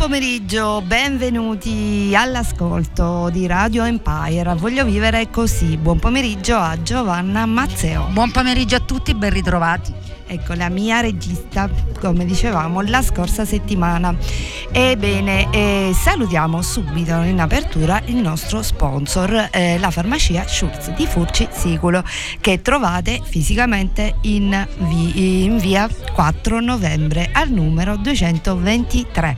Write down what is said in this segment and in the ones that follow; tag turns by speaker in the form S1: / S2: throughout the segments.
S1: pomeriggio, benvenuti all'ascolto di Radio Empire. Voglio vivere così. Buon pomeriggio a Giovanna Mazzeo.
S2: Buon pomeriggio a tutti, ben ritrovati.
S1: Ecco, la mia regista, come dicevamo, la scorsa settimana. Ebbene, eh, salutiamo subito in apertura il nostro sponsor, eh, la farmacia Schulz di Furci Siculo, che trovate fisicamente in, vi- in via 4 novembre al numero 223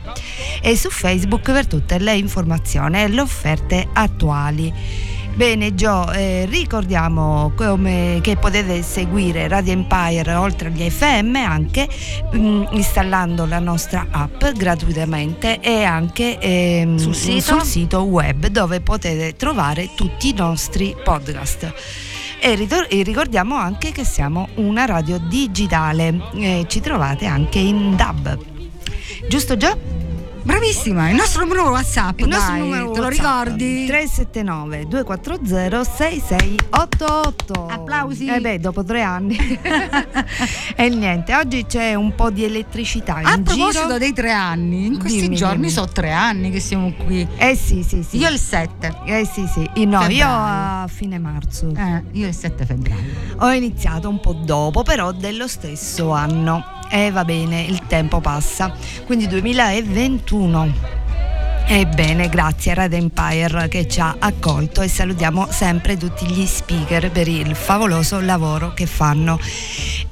S1: e su Facebook per tutte le informazioni e le offerte attuali. Bene Gio, eh, ricordiamo come, che potete seguire Radio Empire oltre agli FM anche mh, installando la nostra app gratuitamente e anche ehm,
S2: Sul sito?
S1: sul sito web dove potete trovare tutti i nostri podcast. E e ricordiamo anche che siamo una radio digitale, eh, ci trovate anche in DAB. Giusto Gio?
S2: Bravissima, il nostro numero WhatsApp,
S1: Il nostro
S2: dai,
S1: numero
S2: te lo
S1: WhatsApp,
S2: ricordi?
S1: 379 240 6688
S2: Applausi.
S1: Eh beh, dopo tre anni. e niente, oggi c'è un po' di elettricità in
S2: A proposito
S1: giro.
S2: dei tre anni, in questi
S1: Dimmi,
S2: giorni
S1: dimmi.
S2: sono tre anni che siamo qui.
S1: Eh sì, sì, sì.
S2: Io il 7.
S1: Eh sì, sì. Io no, io
S2: Febbraio.
S1: a fine marzo.
S2: Eh, io il 7 febbraio.
S1: Ho iniziato un po' dopo, però dello stesso anno. E va bene, il tempo passa. Quindi 2021. Ebbene, grazie a Red Empire che ci ha accolto e salutiamo sempre tutti gli speaker per il favoloso lavoro che fanno.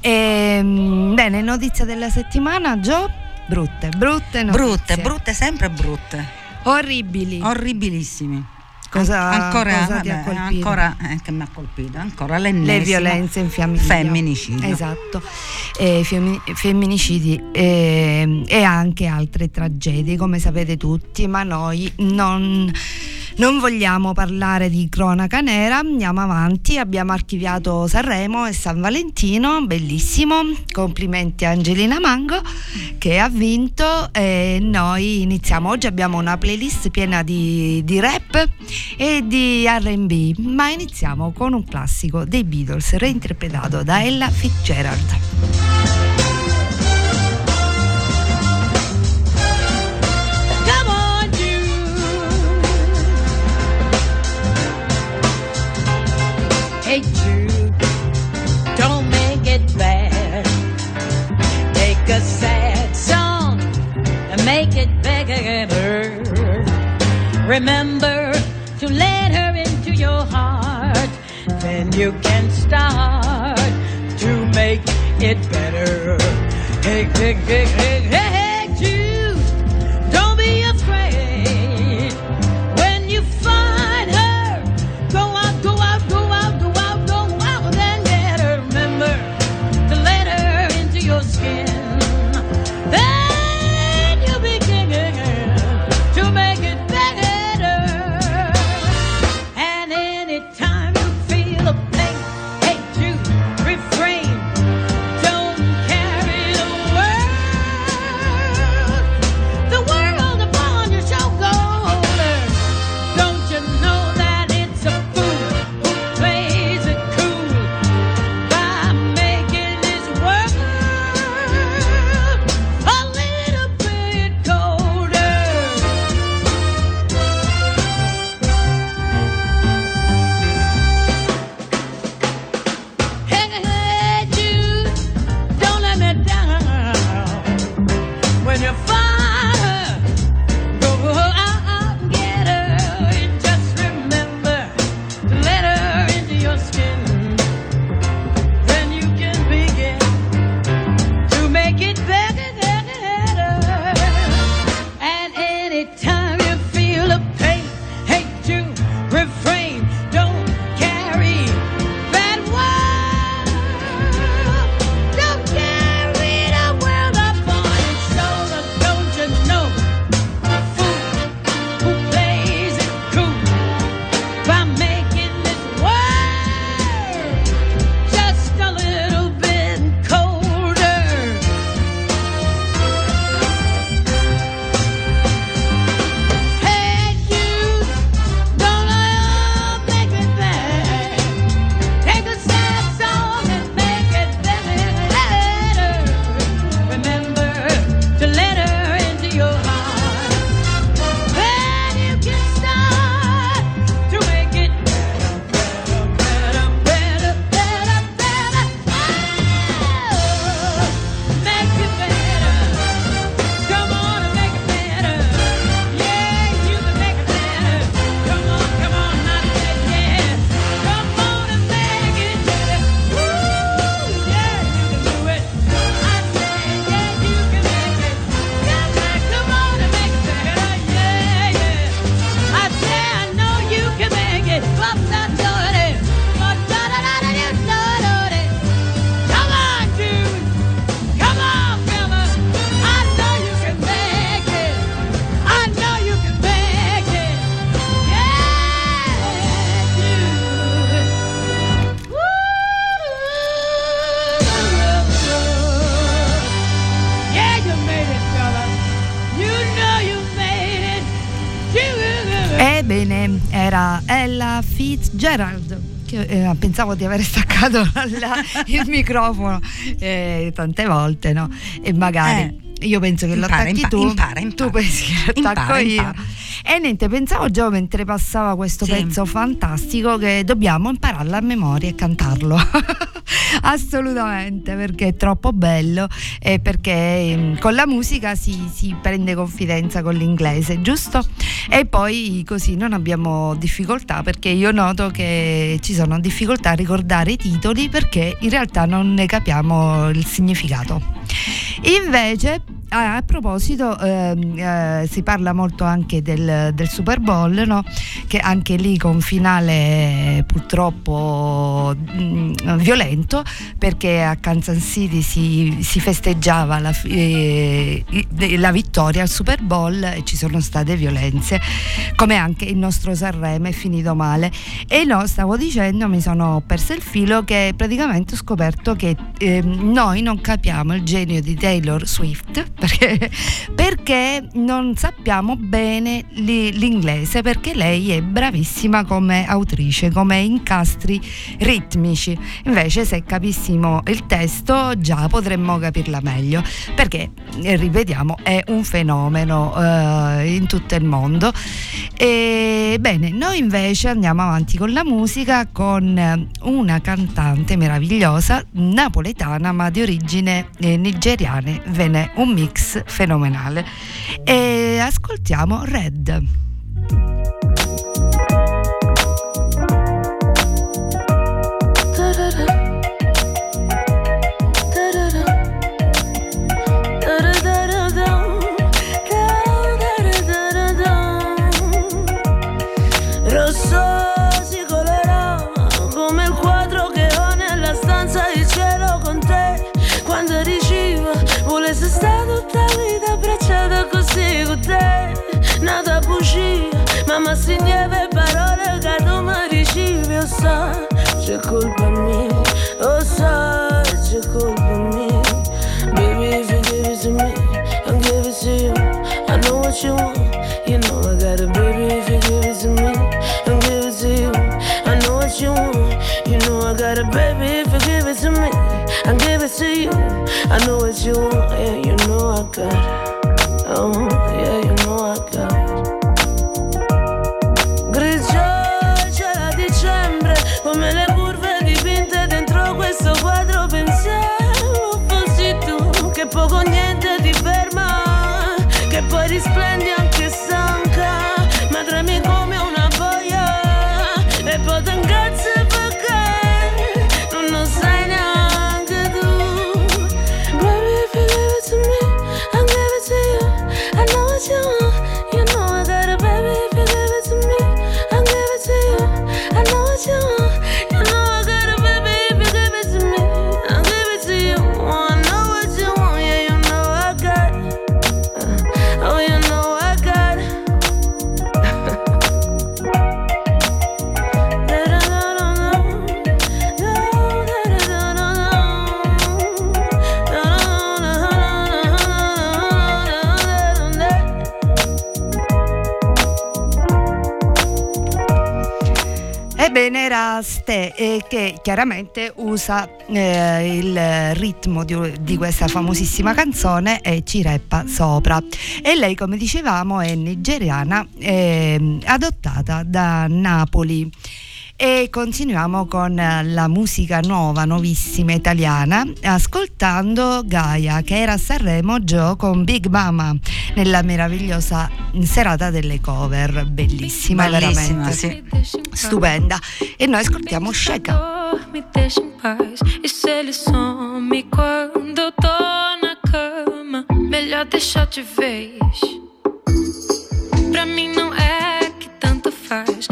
S1: Ehm, bene, notizia della settimana, Gio? Brutte, brutte notizie.
S2: Brutte, brutte, sempre brutte.
S1: Orribili.
S2: Orribilissimi.
S1: Cosa-
S2: ancora,
S1: cosa ti ha
S2: vabbè,
S1: colpito?
S2: ancora eh, che mi ha colpito, ancora l'ennesima.
S1: le violenze in famiglia.
S2: Femminicidio.
S1: Esatto, Eh, femmi- femminicidi eh, e anche altre tragedie, come sapete tutti, ma noi non, non vogliamo parlare di cronaca nera, andiamo avanti, abbiamo archiviato Sanremo e San Valentino, bellissimo, complimenti a Angelina Mango che ha vinto. E noi iniziamo, oggi abbiamo una playlist piena di, di rap e di RB, ma iniziamo con un classico dei Beatles reinterpretato da Ella Fitzgerald.
S3: Remember to let her into your heart. Then you can start to make it better. Hey, hey, hey, hey, hey,
S1: Che, eh, pensavo di aver staccato la- il microfono eh, tante volte, no? E magari. Io penso che lo
S2: Impara,
S1: attacchi
S2: impa-
S1: tu,
S2: impara, impara.
S1: tu pensi che lo attacco
S2: Impara,
S1: io.
S2: impara.
S1: E niente, pensavo già mentre passava questo
S2: Sì.
S1: pezzo fantastico che dobbiamo impararlo a memoria e cantarlo. Assolutamente, perché è troppo bello e perché mm, con la musica si, si prende confidenza con l'inglese, giusto? E poi così non abbiamo difficoltà perché io noto che ci sono difficoltà a ricordare i titoli perché in realtà non ne capiamo il significato. Invece, a proposito, ehm, eh, si parla molto anche del, del Super Bowl, no? che anche lì con finale purtroppo mm, violento, perché a Kansas City si, si festeggiava la, eh, la vittoria al Super Bowl e ci sono state violenze, come anche il nostro Sanremo è finito male. E no, stavo dicendo, mi sono persa il filo, che praticamente ho scoperto che ehm, noi non capiamo il genio di Taylor Swift perché, perché non sappiamo bene li- l'inglese, perché lei è bravissima come autrice, come incastri ritmici. Invece se capissimo il testo già potremmo capirla meglio, perché ripetiamo è un fenomeno eh, in tutto il mondo. E, bene, noi invece andiamo avanti con la musica con una cantante meravigliosa napoletana ma di origine eh, nigeriane, ve n'è un mix fenomenale. E ascoltiamo Red.
S4: Ricevi O so, c'è colpa Oh o so, c'è colpa mia Baby if you give it to me, I'll give it to you. I know what you want,
S1: Ebbene era Ste eh, che chiaramente usa eh, il ritmo di, di questa famosissima canzone e ci rappa sopra. E lei, come dicevamo, è nigeriana, eh, adottata da Napoli. E continuiamo con la musica nuova, nuovissima italiana, ascoltando Gaia che era a Sanremo Joe con Big Mama nella meravigliosa serata delle cover, bellissima,
S2: Bellissima,
S1: veramente
S2: sì.
S1: stupenda. E noi ascoltiamo Sheka.
S5: Me deixa em paz. E se ele some quando eu tô na cama? Melhor deixar de vez. Pra mim não é que tanto faz.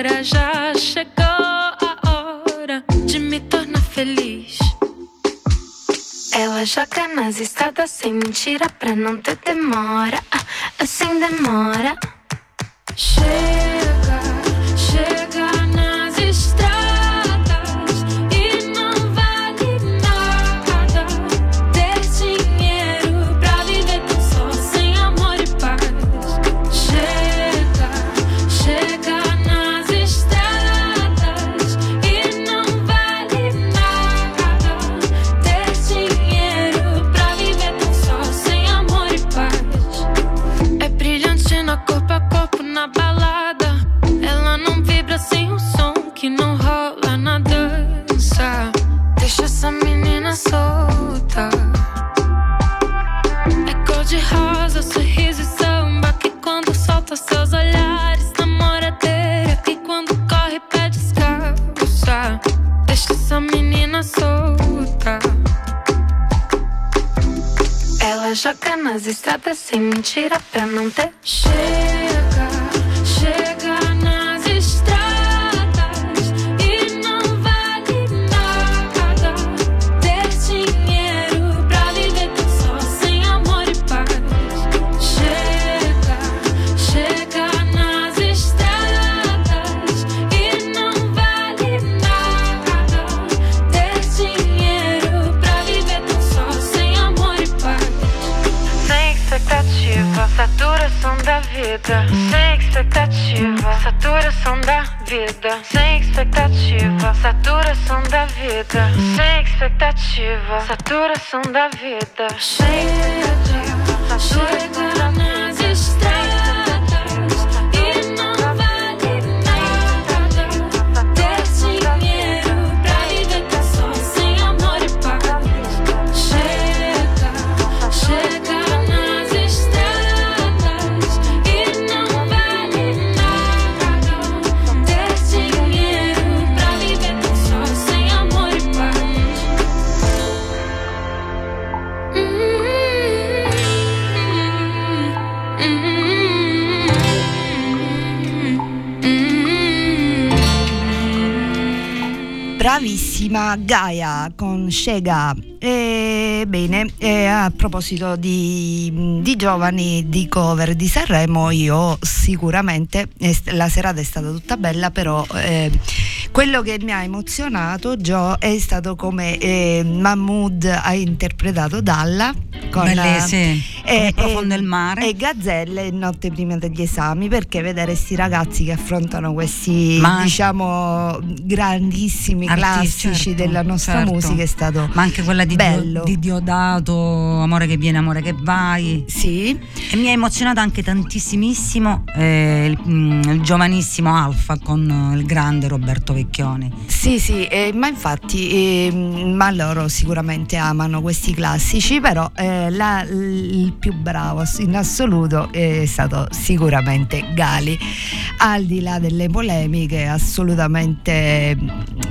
S5: Embora. Já chegou a hora de me tornar feliz. Ela joga nas estradas sem mentira pra não ter demora. Ah, Assim demora. Chega
S1: Bravissima Gaia con Shega. E, bene, e a proposito di, di giovani di cover di Sanremo, io sicuramente la serata è stata tutta bella, però eh, quello che mi ha emozionato Gio è stato come eh, Mahmood ha interpretato Dalla con
S2: Belle, sì, come Profondo il mare.
S1: e Gazzelle notte prima degli esami perché vedere questi ragazzi che affrontano questi
S2: Ma-
S1: diciamo grandissimi
S2: Artisti,
S1: classici
S2: certo,
S1: della nostra
S2: certo.
S1: musica è stato
S2: Ma anche quella di,
S1: bello.
S2: Dio, di Diodato, Amore che viene, amore che vai.
S1: sì
S2: E mi ha emozionato anche tantissimissimo eh, il, mm, il giovanissimo Alfa con eh, il grande Roberto Vecchioni.
S1: Sì, sì, eh, ma infatti, ehm, ma loro sicuramente amano questi classici, però eh, la- il più bravo in assoluto è stato sicuramente Gali, al di là delle polemiche assolutamente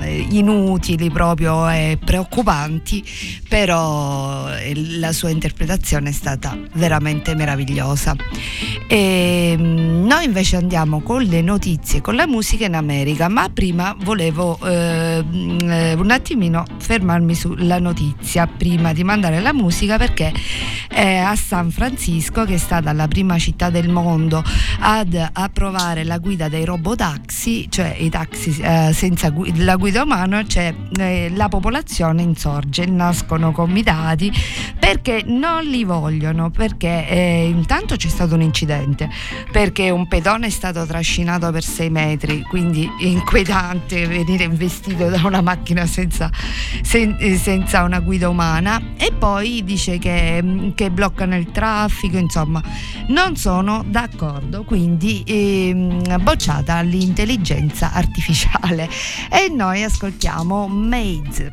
S1: eh, inutili proprio e preoccupanti, però eh, la sua interpretazione è stata veramente meravigliosa. E, mm, noi invece andiamo con le notizie, con la musica in America, ma prima volevo eh, mm, eh, un attimino fermarmi sulla notizia prima di mandare la musica perché è a San Francisco, che è stata la prima città del mondo ad approvare la guida dei robotaxi, cioè i taxi eh, senza gui- la guida umana, cioè eh, la popolazione insorge, nascono comitati perché non li vogliono, perché eh, intanto c'è stato un incidente, perché un pedone è stato trascinato per sei metri, quindi è inquietante venire investito da una macchina senza, sen- eh, senza una guida umana. E poi dice che, mm, bloccano il traffico, insomma non sono d'accordo, quindi ehm, bocciata l'intelligenza artificiale e noi ascoltiamo Maids.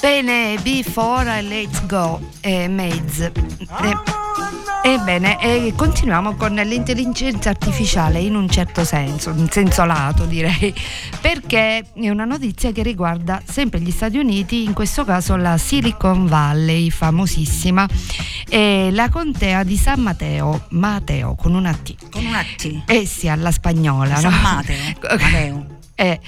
S1: Bene, Before I Let Go, eh, Maze. Eh, Ebbene, eh, continuiamo con l'intelligenza artificiale in un certo senso, in senso lato direi, perché è una notizia che riguarda sempre gli Stati Uniti, in questo caso la Silicon Valley, famosissima, e la contea di San Matteo, Mateo con una T.
S2: Con un T.
S1: Eh sì, alla spagnola.
S2: San
S1: no?
S2: Mateo. Mateo.
S1: È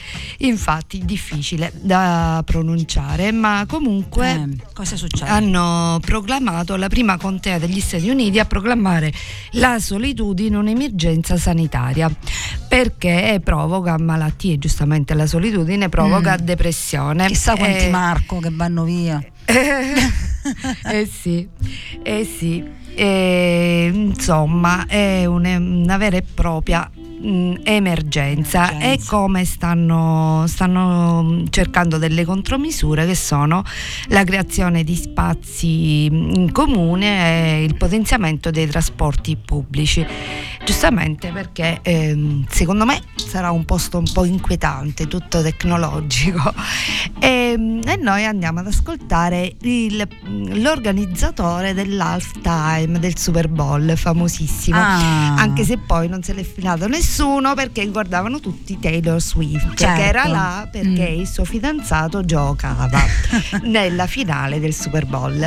S1: infatti difficile da pronunciare, ma comunque
S2: Eh,
S1: hanno proclamato la prima contea degli Stati Uniti a proclamare la solitudine un'emergenza sanitaria perché provoca malattie, giustamente la solitudine provoca
S2: Mm.
S1: depressione.
S2: Chissà quanti
S1: Eh,
S2: Marco che vanno via.
S1: eh sì, eh sì. Eh, insomma, è une- una vera e propria mh, emergenza.
S2: Emergenza.
S1: E come stanno, stanno mh, cercando delle contromisure che sono la creazione di spazi mh, in comune e il potenziamento dei trasporti pubblici. Giustamente perché ehm, secondo me sarà un posto un po' inquietante, tutto tecnologico. E, e noi andiamo ad ascoltare il- l'organizzatore dell'halftime del Super Bowl, famosissimo.
S2: Ah.
S1: Anche se poi non se l'è filato nessuno perché guardavano tutti Taylor Swift,
S2: Certo.
S1: che era là perché
S2: Mm.
S1: il suo fidanzato giocava nella finale del Super Bowl.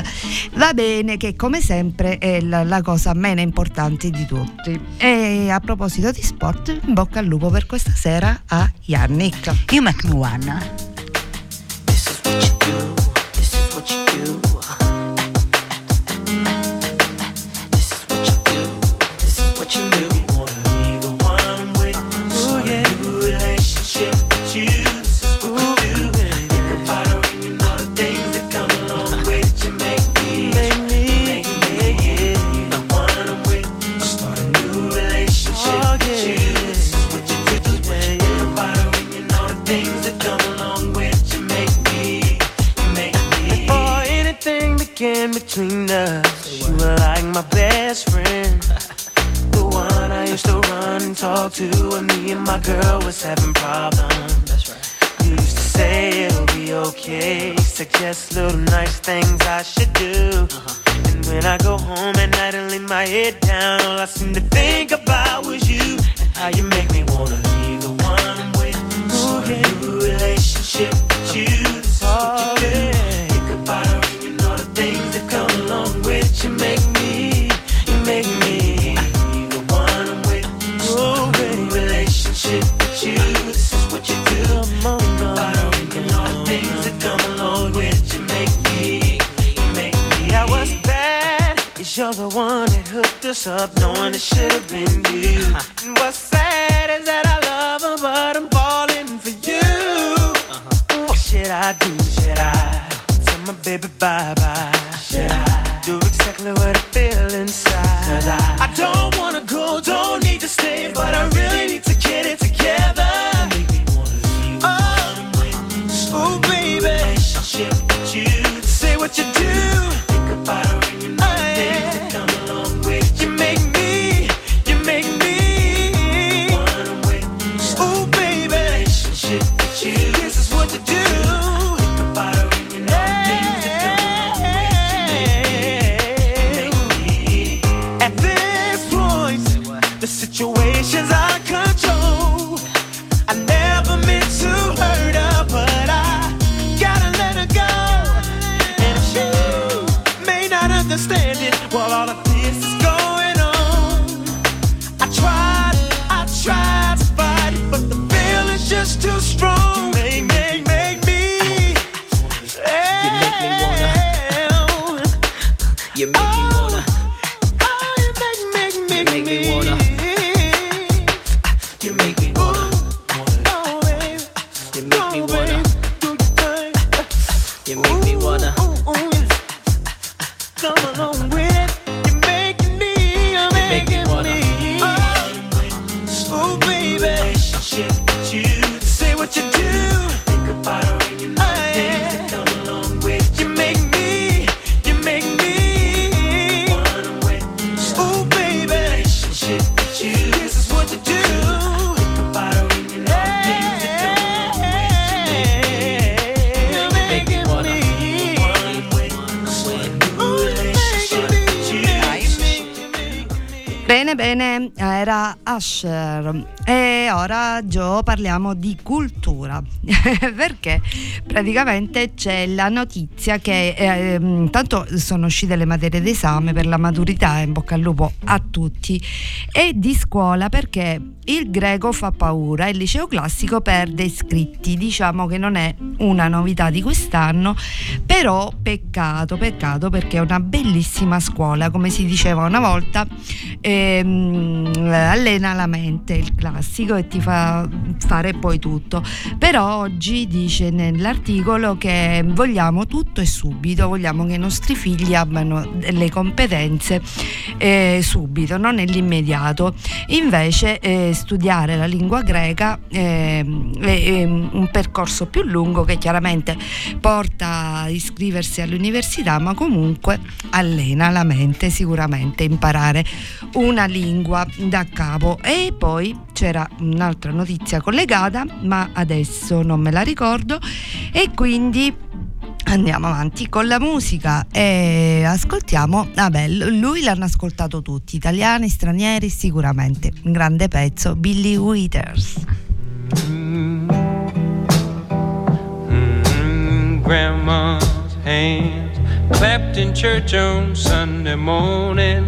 S1: Va bene che come sempre è la, la cosa meno importante di tutti. E a proposito di sport, in bocca al lupo per questa sera a Yannick.
S2: Io McMillan.
S6: This is what you do.
S7: Talk to me and my girl was having problems.
S6: That's right.
S7: You used to
S6: say it'll be okay. Suggest little nice things I should do. Uh-huh. And when I go home at night and lay my head down, all I seem to think about was you and how you make me wanna leave the one I'm with. Start a new relationship with you. This is what you oh, do. One that hooked us up, knowing it should have been you. And what's sad is that I love her, but I'm falling for you. Uh-huh. What should I do? Should I tell my baby bye bye? Should I
S1: Bene, bene, era Asher. E ora, Gio, parliamo di cultura. Perché praticamente c'è la notizia che eh, intanto sono uscite le materie d'esame per la maturità, in bocca al lupo a tutti, e di scuola perché il greco fa paura, il liceo classico perde iscritti. Diciamo che non è una novità di quest'anno, però peccato, peccato perché è una bellissima scuola, come si diceva una volta, ehm, allena la mente il classico e ti fa fare poi tutto. Però oggi dice nell'articolo che vogliamo tutto e subito, vogliamo che i nostri figli abbiano delle competenze eh, subito, non nell'immediato. Invece eh, studiare la lingua greca è, è un percorso più lungo che chiaramente porta a iscriversi all'università, ma comunque allena la mente sicuramente imparare una lingua da capo. E poi c'era un'altra notizia collegata, ma adesso non me la ricordo e quindi Andiamo avanti con la musica e ascoltiamo, vabbè, lui l'hanno ascoltato tutti, italiani, stranieri, sicuramente, un grande pezzo, Billy Withers.
S8: Mm, grandma's hands clapped in church on Sunday morning.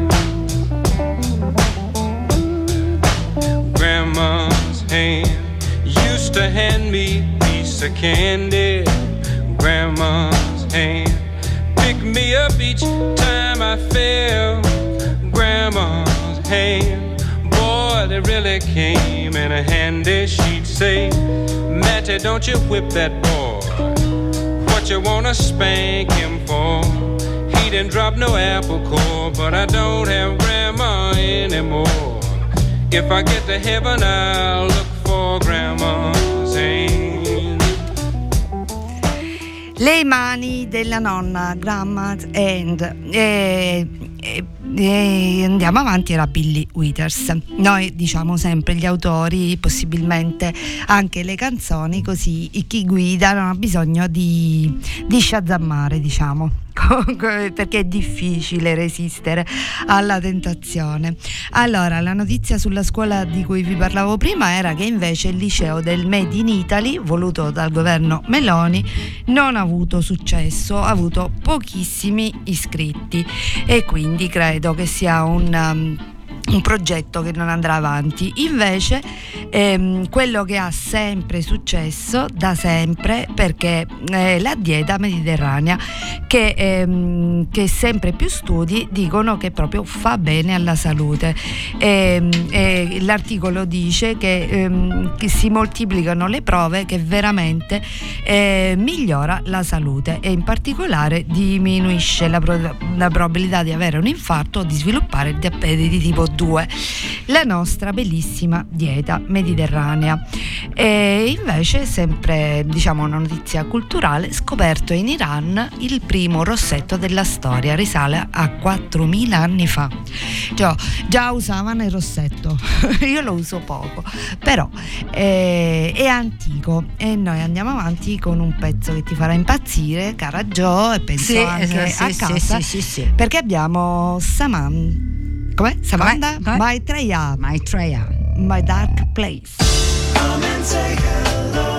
S8: Hand used to hand me a piece of candy. Grandma's hand picked me up each time I fell. Grandma's hand, boy, they really came in a handy. She'd say, Matty, don't you whip that boy. What you wanna spank him for? He didn't drop no apple core, but I don't have grandma anymore. If I get to heaven, I'll look for grandma's hand.
S1: Le mani della nonna, Grandma's Hand. E, andiamo avanti, era Billy Withers. Noi diciamo sempre gli autori, possibilmente anche le canzoni, così chi guida non ha bisogno di, di shazammare, diciamo. perché è difficile resistere alla tentazione. Allora, la notizia sulla scuola di cui vi parlavo prima era che invece il liceo del Made in Italy, voluto dal governo Meloni, non ha avuto successo, ha avuto pochissimi iscritti e quindi credo che sia un um, un progetto che non andrà avanti. Invece ehm, quello che ha sempre successo da sempre perché eh, la dieta mediterranea che, ehm, che sempre più studi dicono che proprio fa bene alla salute. Ehm, e l'articolo dice che, ehm, che si moltiplicano le prove che veramente eh, migliora la salute e in particolare diminuisce la, pro- la probabilità di avere un infarto o di sviluppare il diabete di tipo 2 la nostra bellissima dieta mediterranea. E invece sempre diciamo una notizia culturale scoperto in Iran il primo rossetto della storia risale a 4000 anni fa. Già, già usavano il rossetto io lo uso poco però eh, è antico e noi andiamo avanti con un pezzo che ti farà impazzire cara Joe e penso
S2: Sì,
S1: anche
S2: sì,
S1: a
S2: sì,
S1: casa perché abbiamo Saman Com'è?
S2: Com'è?
S1: Maitreya.
S2: Maitreya.
S1: My Dark Place.
S9: Come and say hello.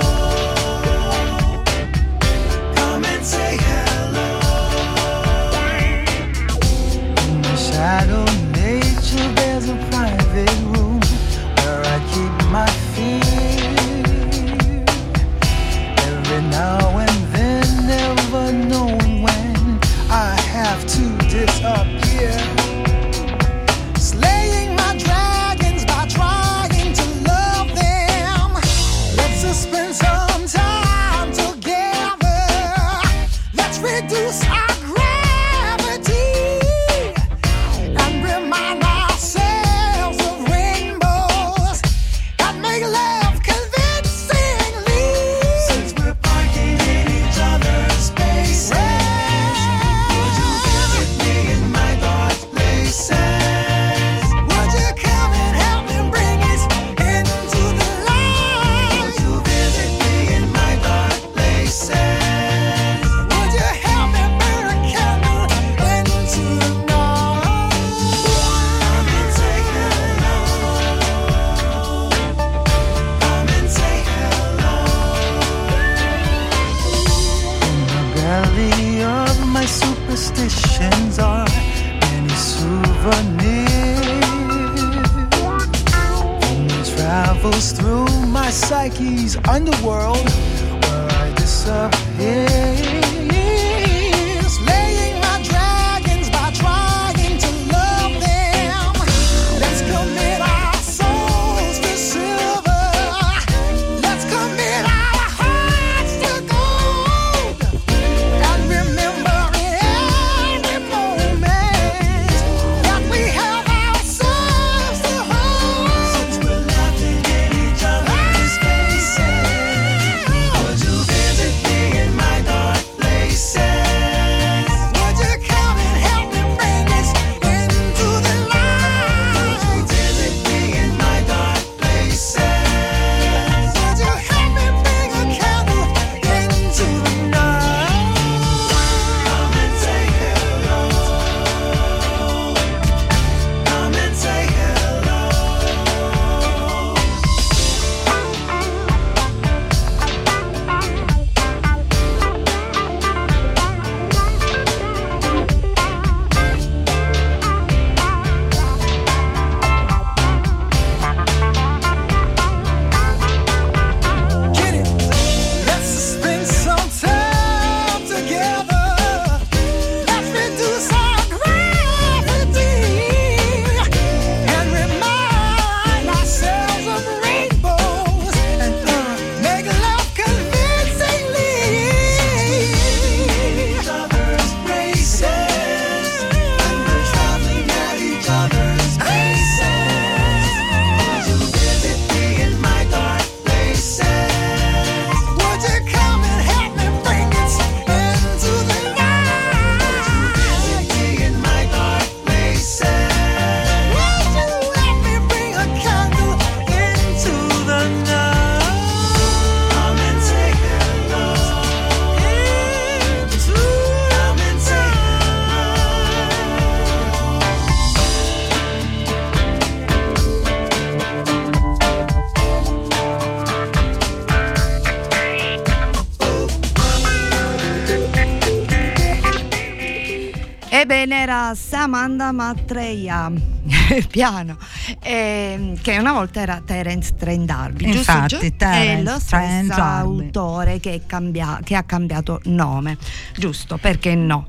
S1: Era Samantha Matreia, piano, ehm, che una volta era Terence Trent D'Arby, giusto?
S2: Infatti,
S1: Gio? È
S2: Terence
S1: lo stesso autore che, è cambia- che ha cambiato nome, giusto? Perché no?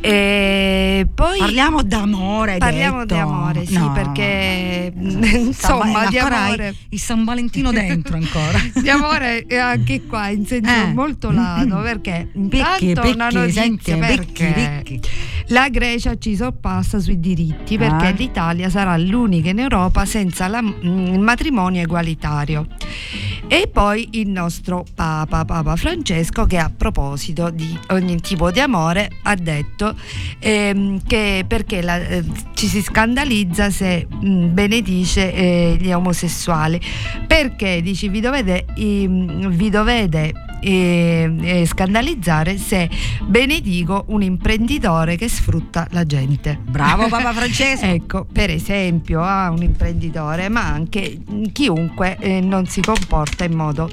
S1: E poi
S2: Parliamo d'amore.
S1: Parliamo
S2: detto.
S1: di amore, sì,
S2: No.
S1: perché
S2: San-
S1: insomma di
S2: ancora hai
S1: amore.
S2: Il San Valentino dentro ancora.
S1: Di amore e anche qua in senso
S2: Eh.
S1: molto lato perché
S2: Picchi,
S1: intanto una
S2: picchi,
S1: notizia
S2: senti, picchi,
S1: perché
S2: picchi.
S1: La Grecia ci sorpassa sui diritti perché
S2: Ah.
S1: l'Italia sarà l'unica in Europa senza la- mm, il matrimonio egualitario. E poi il nostro Papa, Papa Francesco, che a proposito di ogni tipo di amore ha detto ehm, che perché la- eh, ci si scandalizza se mm, benedice eh, gli omosessuali. Perché dici vi dovete, ehm, vi dovete eh, eh, scandalizzare se benedico un imprenditore che sfrutta la gente.
S2: Bravo Papa Francesco.
S1: ecco, per esempio, a un imprenditore, ma anche chiunque eh, non si comporta in modo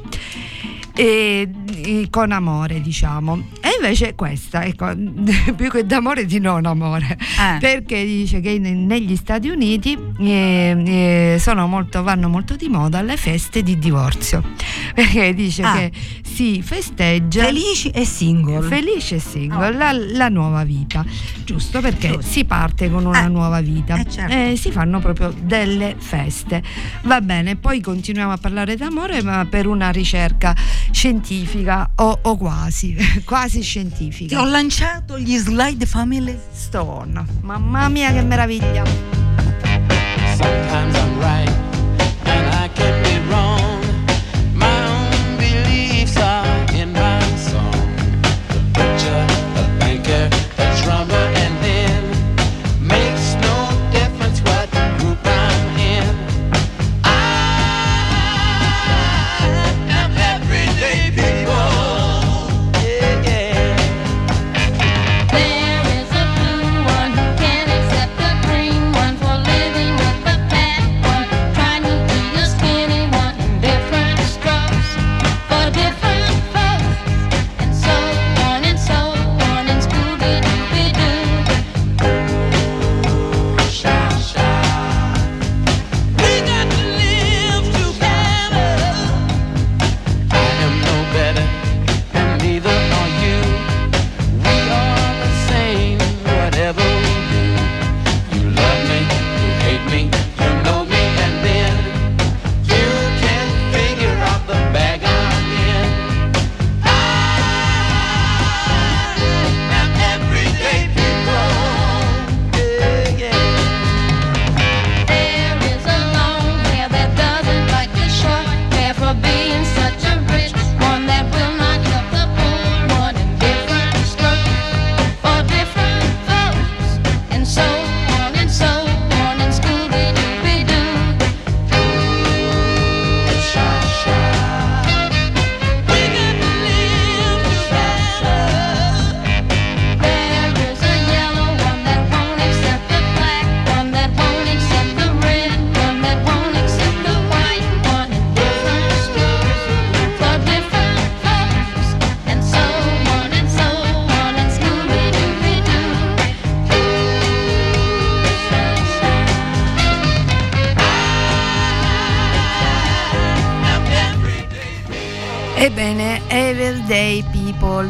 S1: eh, eh, con amore, diciamo. E invece questa, ecco, più che d'amore di non amore,
S2: Eh.
S1: perché dice che in- negli Stati Uniti eh, eh, sono molto, vanno molto di moda le feste di divorzio, perché dice
S2: Ah.
S1: che si festeggia
S2: Felici e single.
S1: Felice e single, la, la nuova vita, giusto perché
S2: Giusto.
S1: si parte con una
S2: Eh,
S1: nuova vita
S2: eh, certo.
S1: e si fanno proprio delle feste. Va bene, poi continuiamo a parlare d'amore, ma per una ricerca scientifica o, o quasi, quasi
S2: Ti
S1: scientifica.
S2: ho lanciato gli slide family.
S1: Stone, mamma mia che meraviglia!
S10: Sometimes I'm right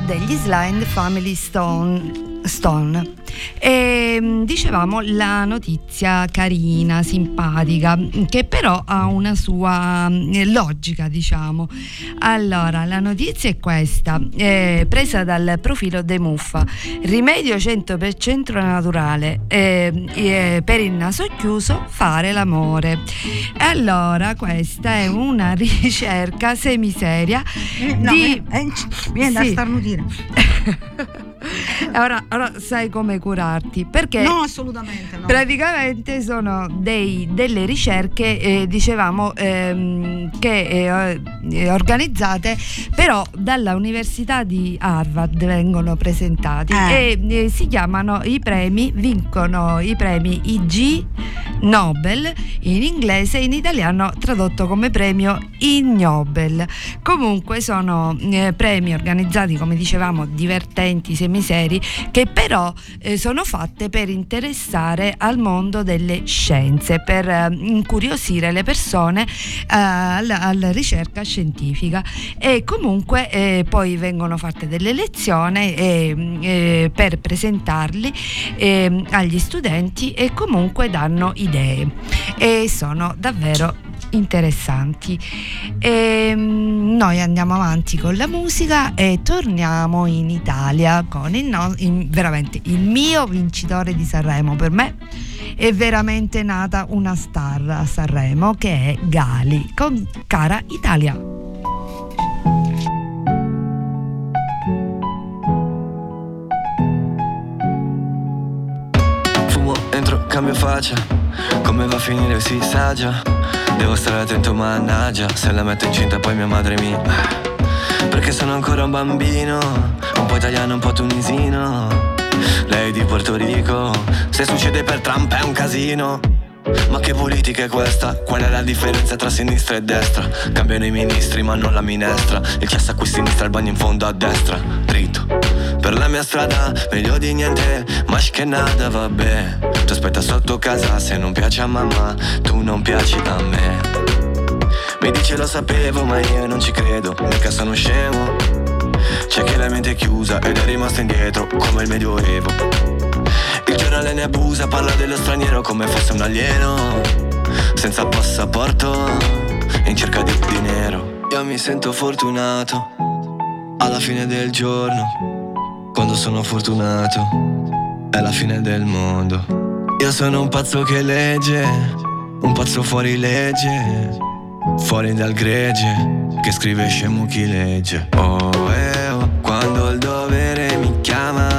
S10: People
S1: degli Slime Family Stone. Stone. Dicevamo la notizia carina, simpatica, che però ha una sua mm, logica, diciamo. Allora, la notizia è questa, eh, presa dal profilo De Muffa. Rimedio 100% naturale eh, eh, per il naso chiuso, fare l'amore. Allora, questa è una ricerca semiseria
S2: No,
S1: di...
S2: eh, eh, viene da
S1: Sì.
S2: starnutire.
S1: ora, ora sai come curarti perché
S2: No, assolutamente no.
S1: praticamente sono dei- delle ricerche eh, dicevamo ehm, che eh, eh, organizzate però dalla Università di Harvard vengono presentati
S2: Eh.
S1: e eh, si chiamano i premi vincono i premi IG Nobel in inglese in italiano tradotto come premio Ig Nobel. Comunque sono eh, premi organizzati come dicevamo divertenti, semiseri che però eh, sono fatte per interessare al mondo delle scienze, per eh, incuriosire le persone eh, alla, alla ricerca scientifica. E comunque eh, poi vengono fatte delle lezioni eh, per presentarli eh, agli studenti e comunque danno idee. E sono davvero interessanti. E, mm, noi andiamo avanti con la musica e torniamo in Italia con il, no- in- veramente il mio vincitore di Sanremo. Per me è veramente nata una star a Sanremo che è Gali con Cara Italia.
S11: Fumo, entro, cambio faccia Come va a finire si sa già Devo stare attento mannaggia. Se la metto incinta poi mia madre mi Perché sono ancora un bambino. Un po' italiano, un po' tunisino. Lei di Porto Rico. Se succede per Trump è un casino. Ma che politica è questa? Qual è la differenza tra sinistra e destra? Cambiano i ministri ma non la minestra. Il cesso a qui sinistra, il bagno in fondo a destra. Dritto. Per la mia strada, meglio di niente. Ma che nada, vabbè Tu aspetta sotto casa se non piace a mamma Tu non piaci a me. Mi dice lo sapevo ma io non ci credo Mica sono scemo. C'è chi la mente è chiusa ed è rimasto indietro Come il medioevo il giornale ne abusa, parla dello straniero come fosse un alieno Senza passaporto, in cerca di dinero. Io mi sento fortunato, alla fine del giorno Quando sono fortunato, è la fine del mondo Io sono un pazzo che legge, un pazzo fuori legge Fuori dal gregge, che scrive scemo chi legge. Oh, eh, oh, quando il dovere mi chiama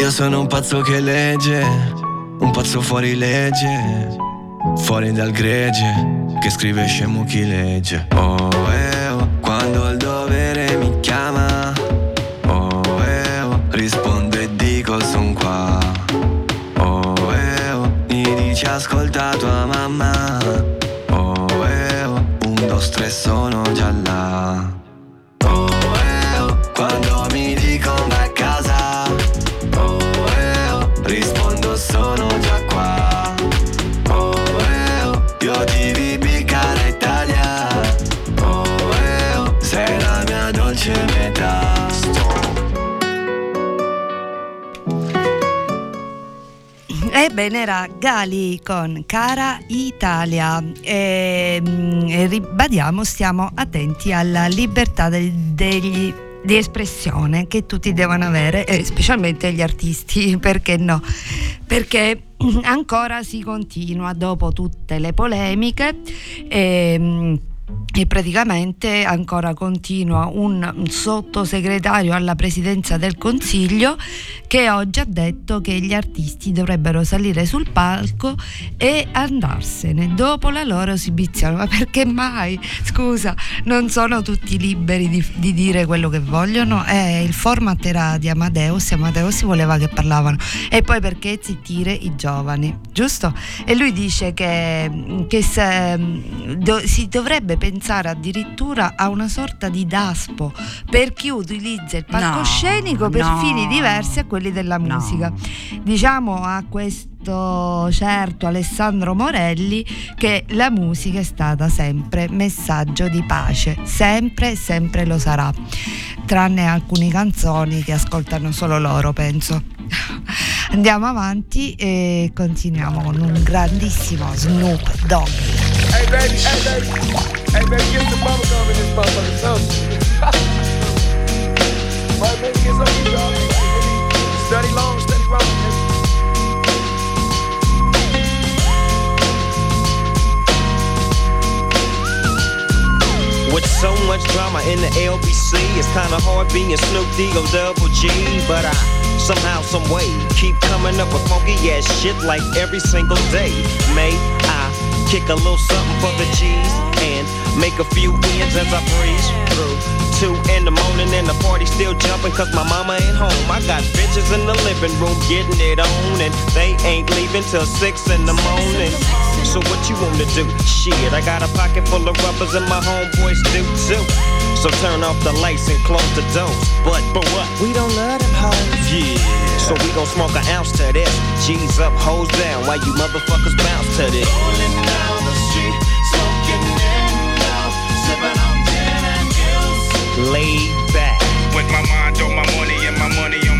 S11: Io sono un pazzo che legge Un pazzo fuori legge Fuori dal gregge Che scrive scemo chi legge Oh, eh, oh Quando il dovere mi chiama Oh, eh, oh, rispondo e dico son qua. Oh, eh, oh, mi dici ascolta tua mamma. Oh, eh, oh, un, due, tre sono già là.
S1: Ebbene era Gali con Cara Italia. E, mm, e ribadiamo stiamo attenti alla libertà del- degli- di espressione che tutti devono avere e specialmente gli artisti perché no? Perché ancora si continua dopo tutte le polemiche ehm, e praticamente ancora continua un, sottosegretario alla presidenza del Consiglio che oggi ha detto che gli artisti dovrebbero salire sul palco e andarsene dopo la loro esibizione. Ma perché mai? Scusa, non sono tutti liberi di, di dire quello che vogliono? Eh, il format era di Amadeus e Amadeus voleva che parlavano. E poi perché zittire i giovani, giusto? E lui dice che, che se, do- si dovrebbe pensare addirittura a una sorta di daspo per chi utilizza il palcoscenico per
S2: no.
S1: fini diversi a quelli della
S2: No.
S1: musica. Diciamo a questo certo Alessandro Morelli che la musica è stata sempre messaggio di pace, sempre, sempre lo sarà, tranne alcune canzoni che ascoltano solo loro, penso. Andiamo avanti e continuiamo con un grandissimo Snoop Dogg.
S12: Hey baby, hey baby, hey baby, get some bubble gum in this motherfucker, so. right, baby, get some, you dog. Steady long, steady wrong, baby.
S13: With so much drama in the LBC, it's kinda hard being Snoop D-O double G. But I somehow, some way, keep coming up with funky ass shit like every single day. May I kick a little something for the G's and make a few ends as I breeze through. Two in the morning and the party still jumping cause my mama ain't home. I got bitches in the living room getting it on and they ain't leaving till six in the morning. So what you wanna do? Shit, I got a pocket full of rubbers and my homeboys do too. So turn off the lights and close the doors. But but what? We don't love them hoes. Yeah. So we gon' smoke an ounce to this. G's up, hoes down, Why you motherfuckers bounce to this. Rolling down the street, smoking sipping on gin and juice. Laid back.
S14: With my mind on my money and my money on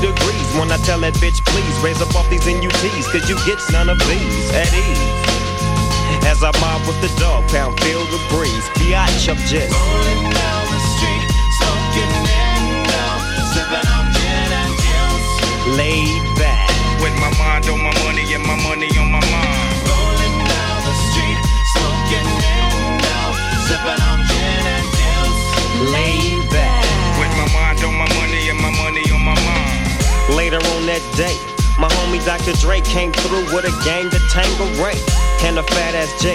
S13: degrees when I tell that bitch, please raise up off these NUTs, cause you get none of these at ease. As I mob with the dog pound, feel the breeze. Biatch, I'm just rolling down the street, smoking sipping on gin and juice. Laid back.
S14: With my mind on my money and my money on my mind.
S13: Rolling down the street, smoking sipping on that day, my homie Dr. Dre came through with a gang to Tangle Ray. And a fat ass J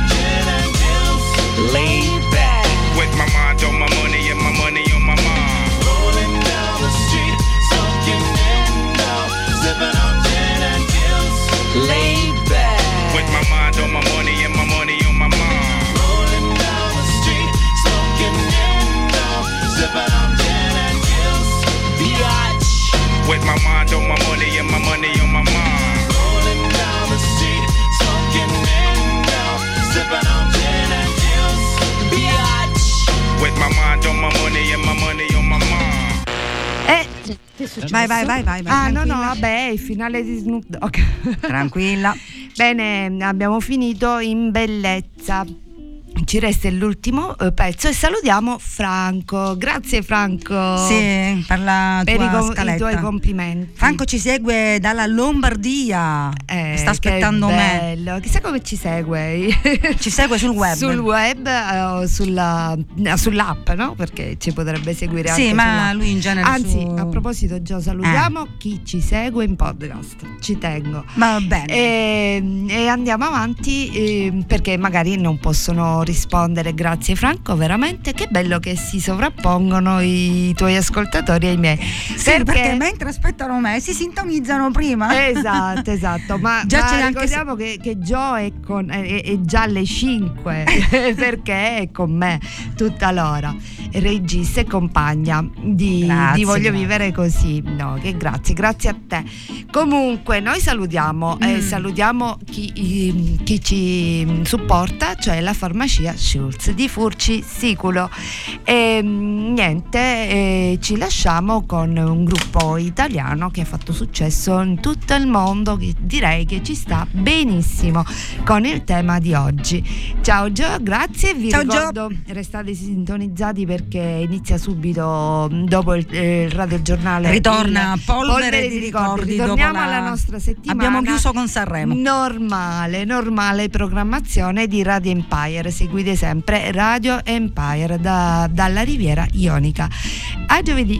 S13: gin and juice. Laid back.
S14: With my mind on my money and my money on my mind.
S13: Rolling down the street, smoking sipping on gin and. Laid back.
S14: With my mind on my money and my money on my mind.
S13: Rolling down the street, smoking sipping on gin and.
S14: With my mind on my money and my money on my mind.
S13: Rolling down the street, sipping
S14: With my mind on my money and my money on my mind.
S1: Eh?
S2: Vai, vai, vai, vai,
S1: Ah, no, no, vabbè, il finale di Snoop Dogg.
S2: Tranquilla.
S1: Bene, abbiamo finito in bellezza. Ci resta l'ultimo eh, pezzo e salutiamo Franco. Grazie Franco.
S2: Sì, per la
S1: per
S2: tua
S1: i, i tuoi complimenti.
S2: Franco ci segue dalla Lombardia.
S1: Eh,
S2: Sta aspettando me.
S1: bello. Chissà come ci segue.
S2: Ci segue sul web.
S1: Sul web eh, o sulla, eh, sull'app, no? Perché ci potrebbe seguire
S2: Sì,
S1: anche
S2: ma
S1: sull'app.
S2: lui in genere
S1: Anzi,
S2: su-
S1: a proposito, Gio, salutiamo chi ci segue in podcast. Ci tengo.
S2: Va bene.
S1: E, e andiamo avanti eh, perché magari non possono rispondere. Grazie Franco, veramente che bello che si sovrappongono i tuoi ascoltatori ai miei.
S2: Sì, perché mentre aspettano me si sintonizzano prima.
S1: Esatto, esatto, ma,
S2: Già
S1: ma
S2: c'è anche
S1: ricordiamo che, che Joe è, con- è- è già alle 5 perché è con me tutta l'ora, regista e compagna di,
S2: Grazie,
S1: di Voglio
S2: grazie.
S1: vivere così. No, che grazie, grazie a te. Comunque noi salutiamo, eh,
S2: Mm.
S1: salutiamo chi, i- chi ci supporta, cioè la farmacia Schulz di Furci Siculo. E mm, niente, eh, ci lasciamo con un gruppo italiano che ha fatto successo in tutto il mondo, che direi che ci sta benissimo con il tema di oggi. Ciao Gio, grazie, vi
S2: Ciao, Gio.
S1: ricordo restate sintonizzati perché inizia subito mm, dopo il, eh, il radiogiornale.
S2: Ritorna
S1: il
S2: polvere di ricordi dopo
S1: Ritorniamo
S2: la-
S1: alla nostra settimana.
S2: Abbiamo chiuso con Sanremo.
S1: Normale, normale programmazione di Radio Empire. Seguite sempre Radio Empire da- dalla Riviera Ionica. A giovedì.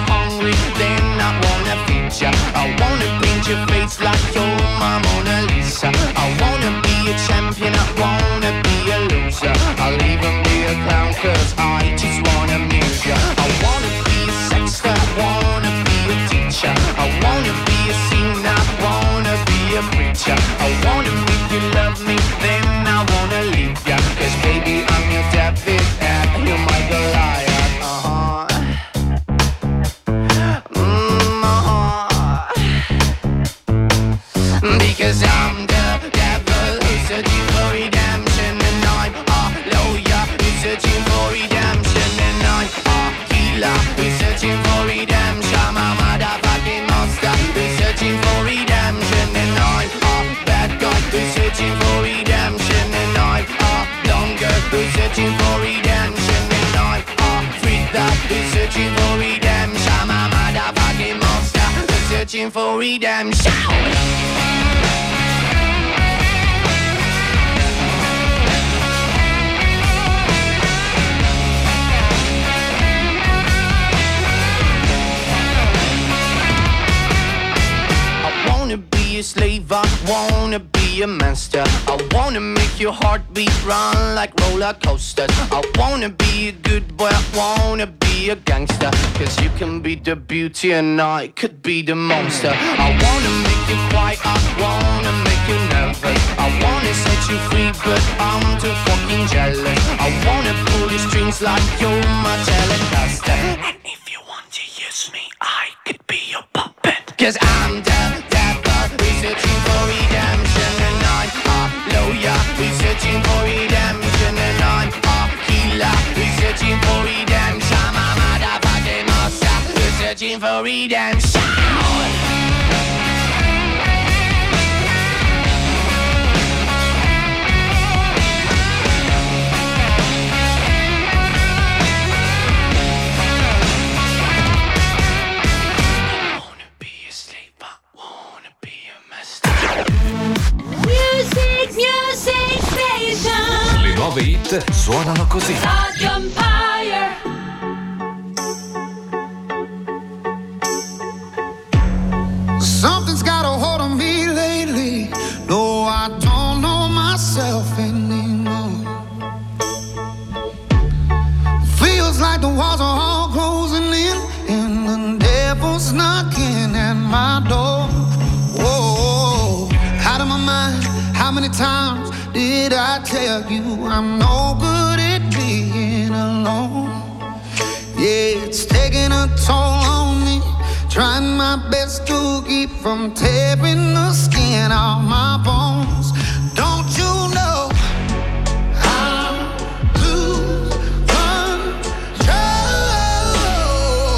S15: hungry, then I wanna feed ya. I wanna paint your face like you're my Mona Lisa. I wanna be a champion, I wanna be a loser. I'll even be a clown cause I just wanna amuse ya. I wanna be a sexter, I wanna be a teacher. I wanna be a singer, I wanna be a preacher. I wanna roller. I wanna be a good boy, I wanna be a gangster. Cause you can be the beauty and I could be the monster. I wanna make you quiet, I wanna make you nervous. I wanna set you free, but I'm too fucking jealous. I wanna pull your strings like you're my telecaster. Searching for redemption
S4: Music, music station.
S10: Le nuove hit suonano così.
S4: Radio